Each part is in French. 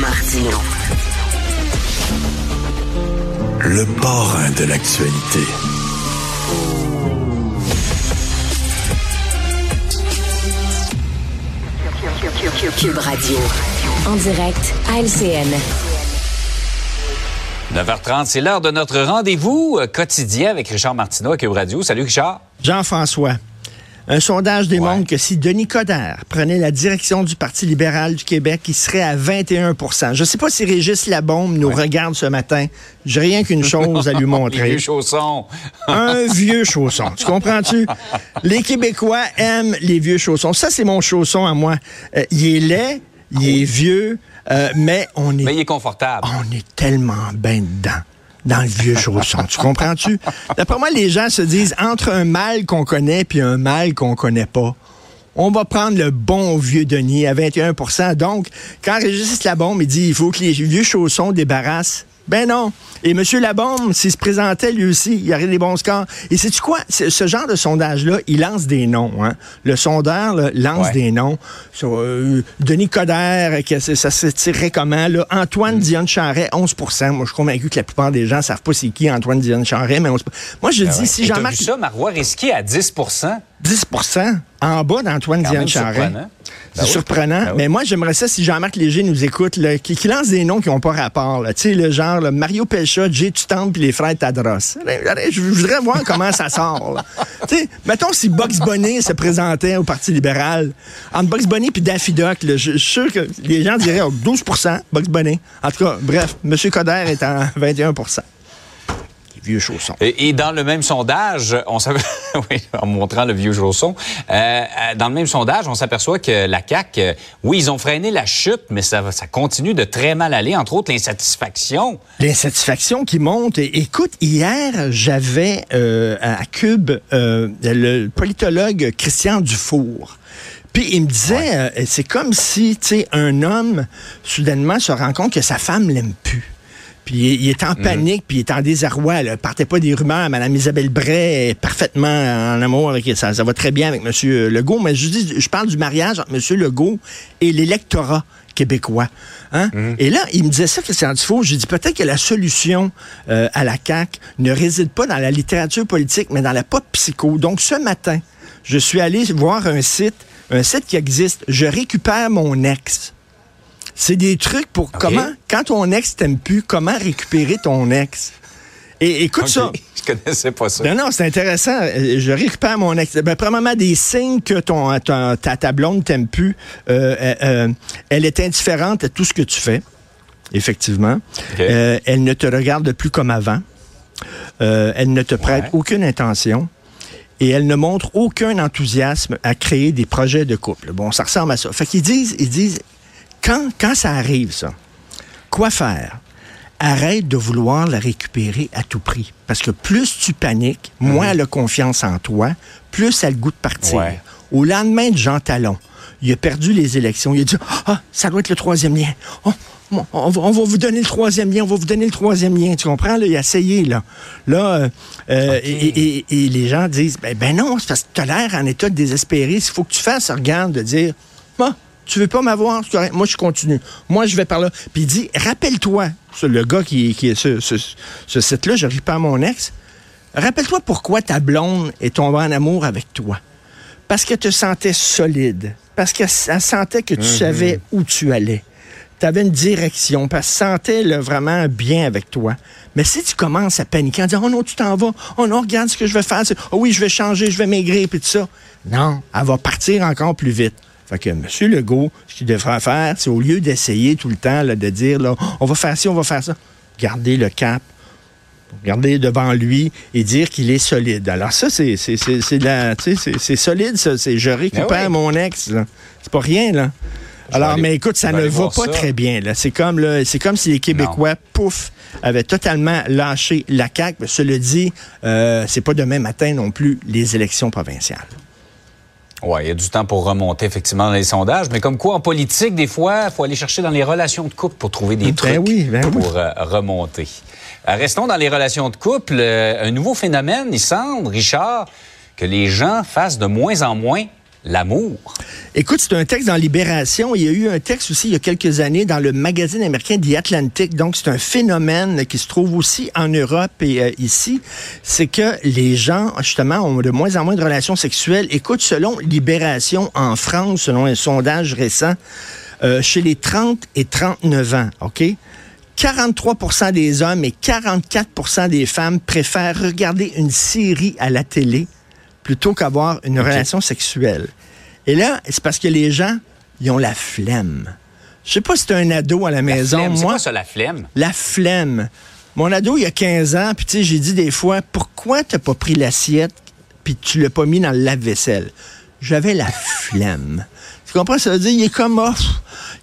Martino. Le parrain de l'actualité. Cube Radio. En direct à LCN. 9h30, c'est l'heure de notre rendez-vous euh, quotidien avec Richard Martineau à Cube Radio. Salut Richard. Jean-François. Un sondage démontre que si Denis Coderre prenait la direction du Parti libéral du Québec, il serait à 21% Je ne sais pas si Régis Labombe nous regarde ce matin. J'ai rien qu'une chose à lui montrer. Un vieux chausson. un vieux chausson. Tu comprends-tu? Les Québécois aiment les vieux chaussons. Ça, c'est mon chausson à moi. Euh, il est laid, il est vieux, euh, mais on est... Mais il est confortable. On est tellement bien dedans dans le vieux chausson. tu comprends-tu? D'après moi, les gens se disent entre un mal qu'on connaît puis un mal qu'on connaît pas. On va prendre le bon vieux Denis à 21% Donc, quand Régis Labombe il dit il faut que les vieux chaussons débarrassent ben non. Et M. Labombe, s'il se présentait lui aussi, il y aurait des bons scores. Et sais-tu quoi? Ce genre de sondage-là, il lance des noms. Hein? Le sondeur lance des noms. Euh, Denis Coderre, ça se tirerait comment? Là? Antoine mm. Dion Charret, 11% Moi, je suis convaincu que la plupart des gens ne savent pas c'est qui Antoine Dion Charret, mais 11 Moi, je ben dis, si Jean-Marc... ça, Marois Risky à 10% 10% en bas d'Antoine Diane Charret. C'est surprenant. Ben mais moi, j'aimerais ça si Jean-Marc Léger nous écoute, qui, lance des noms qui n'ont pas rapport. Tu sais, le genre Mario Pelcha, J. Tutamp et les frères Tadros. Je voudrais voir comment ça sort. Tu sais, mettons si Box Bonnet se présentait au Parti libéral. Entre Box Bonnet et Daffy Duck, je suis sûr que les gens diraient 12 Box Bonnet. En tout cas, bref, M. Coder est en 21 vieux. Et, dans le même sondage, on oui, en montrant le vieux chausson, euh, euh, dans le même sondage, on s'aperçoit que la CAQ, euh, oui, ils ont freiné la chute, mais ça, ça continue de très mal aller, entre autres l'insatisfaction. L'insatisfaction qui monte. écoute, hier, j'avais à Cube le politologue Christian Dufour. Puis il me disait, c'est comme si, tu sais, un homme, soudainement, se rend compte que sa femme l'aime plus. Puis il, est en mhm. panique, puis il est en désarroi. Partait pas des rumeurs. Madame Isabelle Bray est parfaitement en amour avec ça. Ça va très bien avec M. Legault. Mais je dis, je parle du mariage entre M. Legault et l'électorat québécois. Hein? Mhm. Et là, il me disait ça, Christian Dufault. J'ai dit peut-être que la solution euh, à la CAQ ne réside pas dans la littérature politique, mais dans la pop psycho. Donc, ce matin, je suis allé voir un site, un site qui existe. Je récupère mon ex. C'est des trucs pour comment, quand ton ex t'aime plus, comment récupérer ton ex? Et écoute ça. Je connaissais pas ça. Non, non, c'est intéressant. Je récupère mon ex. Ben, premièrement, des signes que ton, ta, ta, blonde t'aime plus. Euh, euh, euh, elle est indifférente à tout ce que tu fais. Effectivement. elle ne te regarde plus comme avant. elle ne te prête aucune intention et elle ne montre aucun enthousiasme à créer des projets de couple. Bon, ça ressemble à ça. Fait qu'ils disent, ils disent, quand, quand ça arrive, ça, quoi faire? Arrête de vouloir la récupérer à tout prix. Parce que plus tu paniques, moins mhm. elle a confiance en toi, plus elle goûte partir. Au lendemain de Jean Talon, il a perdu les élections. Il a dit Ah, ça doit être le troisième lien. Oh, on, va, vous donner le troisième lien, on va vous donner le troisième lien. Tu comprends? il a essayé, là. Là, euh, euh, et, les gens disent Ben, ben non, c'est parce que tu as l'air en état de désespéré. Il faut que tu fasses, regarde, de dire ah, tu veux pas m'avoir? Moi, je continue. Moi, je vais par là. Puis il dit, rappelle-toi, le gars qui, qui est ce, ce, site-là, je pas à mon ex, rappelle-toi pourquoi ta blonde est tombée en amour avec toi. Parce qu'elle te sentait solide. Parce qu'elle sentait que tu mhm. savais où tu allais. Tu avais une direction, parce qu'elle sentait vraiment bien avec toi. Mais si tu commences à paniquer en disant Oh non, tu t'en vas, oh non, regarde ce que je vais faire, oh oui, je vais changer, je vais maigrir, puis tout ça. Non, elle va partir encore plus vite. Fait que M. Legault, ce qu'il devrait faire, c'est au lieu d'essayer tout le temps là, de dire là, on va faire ci, on va faire ça, garder le cap, garder devant lui et dire qu'il est solide. Alors ça, c'est c'est solide, ça. C'est je récupère ben mon ex. C'est pas rien, là. Alors, mais écoute, ça ne va pas très bien. Là. C'est comme c'est comme si les Québécois, pouf, avaient totalement lâché la CAQ. Cela dit, euh, c'est pas demain matin non plus les élections provinciales. Oui, il y a du temps pour remonter effectivement dans les sondages, mais comme quoi en politique, des fois, il faut aller chercher dans les relations de couple pour trouver des ben trucs oui, ben pour euh, remonter. Euh, restons dans les relations de couple. Euh, un nouveau phénomène, il semble, Richard, que les gens fassent de moins en moins l'amour. Écoute, c'est un texte dans Libération. Il y a eu un texte aussi il y a quelques années dans le magazine américain The Atlantic. Donc, c'est un phénomène qui se trouve aussi en Europe et euh, ici. C'est que les gens, justement, ont de moins en moins de relations sexuelles. Écoute, selon Libération en France, selon un sondage récent, euh, chez les 30 et 39 ans, OK? 43 des hommes et 44 des femmes préfèrent regarder une série à la télé plutôt qu'avoir une relation sexuelle. Et là, c'est parce que les gens, ils ont la flemme. Je sais pas si tu un ado à la, maison. Moi, quoi ça, la flemme? La flemme. Mon ado, il y a 15 ans, puis tu sais, j'ai dit des fois, pourquoi t'as pas pris l'assiette puis tu l'as pas mis dans le lave-vaisselle? J'avais la flemme. Tu comprends? Ça veut dire, il est comme, off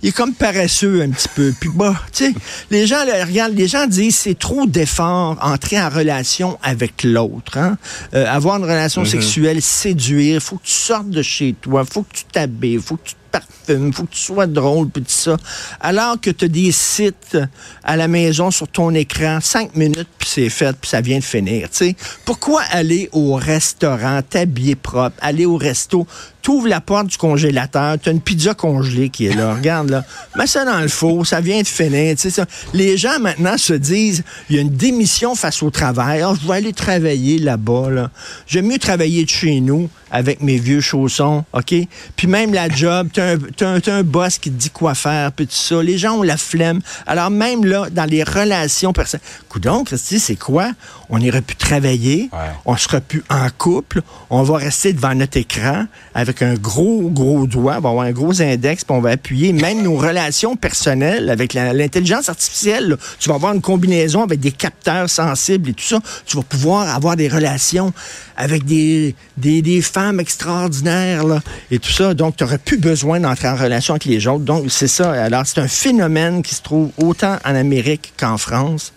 il est comme paresseux un petit peu. Puis bah, tu sais, les gens, là, regarde, les gens disent c'est trop d'efforts entrer en relation avec l'autre. Hein? Euh, avoir une relation mm-hmm. sexuelle, séduire, faut que tu sortes de chez toi, faut que tu t'habilles, faut que tu parfum, faut que tu sois drôle, puis tout ça. Alors que tu as des sites à la maison sur ton écran, cinq minutes, puis c'est fait, puis ça vient de finir. sais. Pourquoi aller au restaurant, t'habiller propre, aller au resto, t'ouvres la porte du congélateur, t'as une pizza congelée qui est là, regarde là, mets ça dans le four, ça vient de finir. Ça. Les gens maintenant se disent, il y a une démission face au travail, oh, je vais aller travailler là-bas. Là. J'aime mieux travailler de chez nous avec mes vieux chaussons, OK? Puis même la job, t'as un, un, boss qui te dit quoi faire, puis tout ça. Les gens ont la flemme. Alors même là, dans les relations personnelles, donc, c'est quoi? On irait plus travailler, on sera plus en couple, on va rester devant notre écran avec un gros, gros doigt, on va avoir un gros index, puis on va appuyer même nos relations personnelles avec l'intelligence artificielle. tu vas avoir une combinaison avec des capteurs sensibles et tout ça. Tu vas pouvoir avoir des relations avec des, des, des femmes extraordinaires là, et tout ça. Donc, tu n'aurais plus besoin d'entrer en relation avec les autres. Donc, c'est ça. Alors, c'est un phénomène qui se trouve autant en Amérique qu'en France.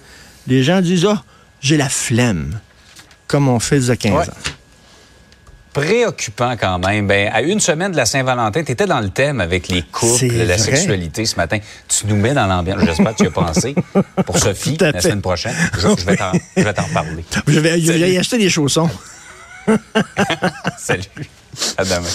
Les gens disent, ah, j'ai la flemme, comme on fait de 15 ans préoccupant quand même. Ben, à une semaine de la Saint-Valentin, tu étais dans le thème avec les couples, la sexualité ce matin. Tu nous mets dans l'ambiance. J'espère que tu as pensé pour Sophie la semaine prochaine. Je, vais t'en parler. Je vais, je vais y acheter des chaussons. Salut. À demain.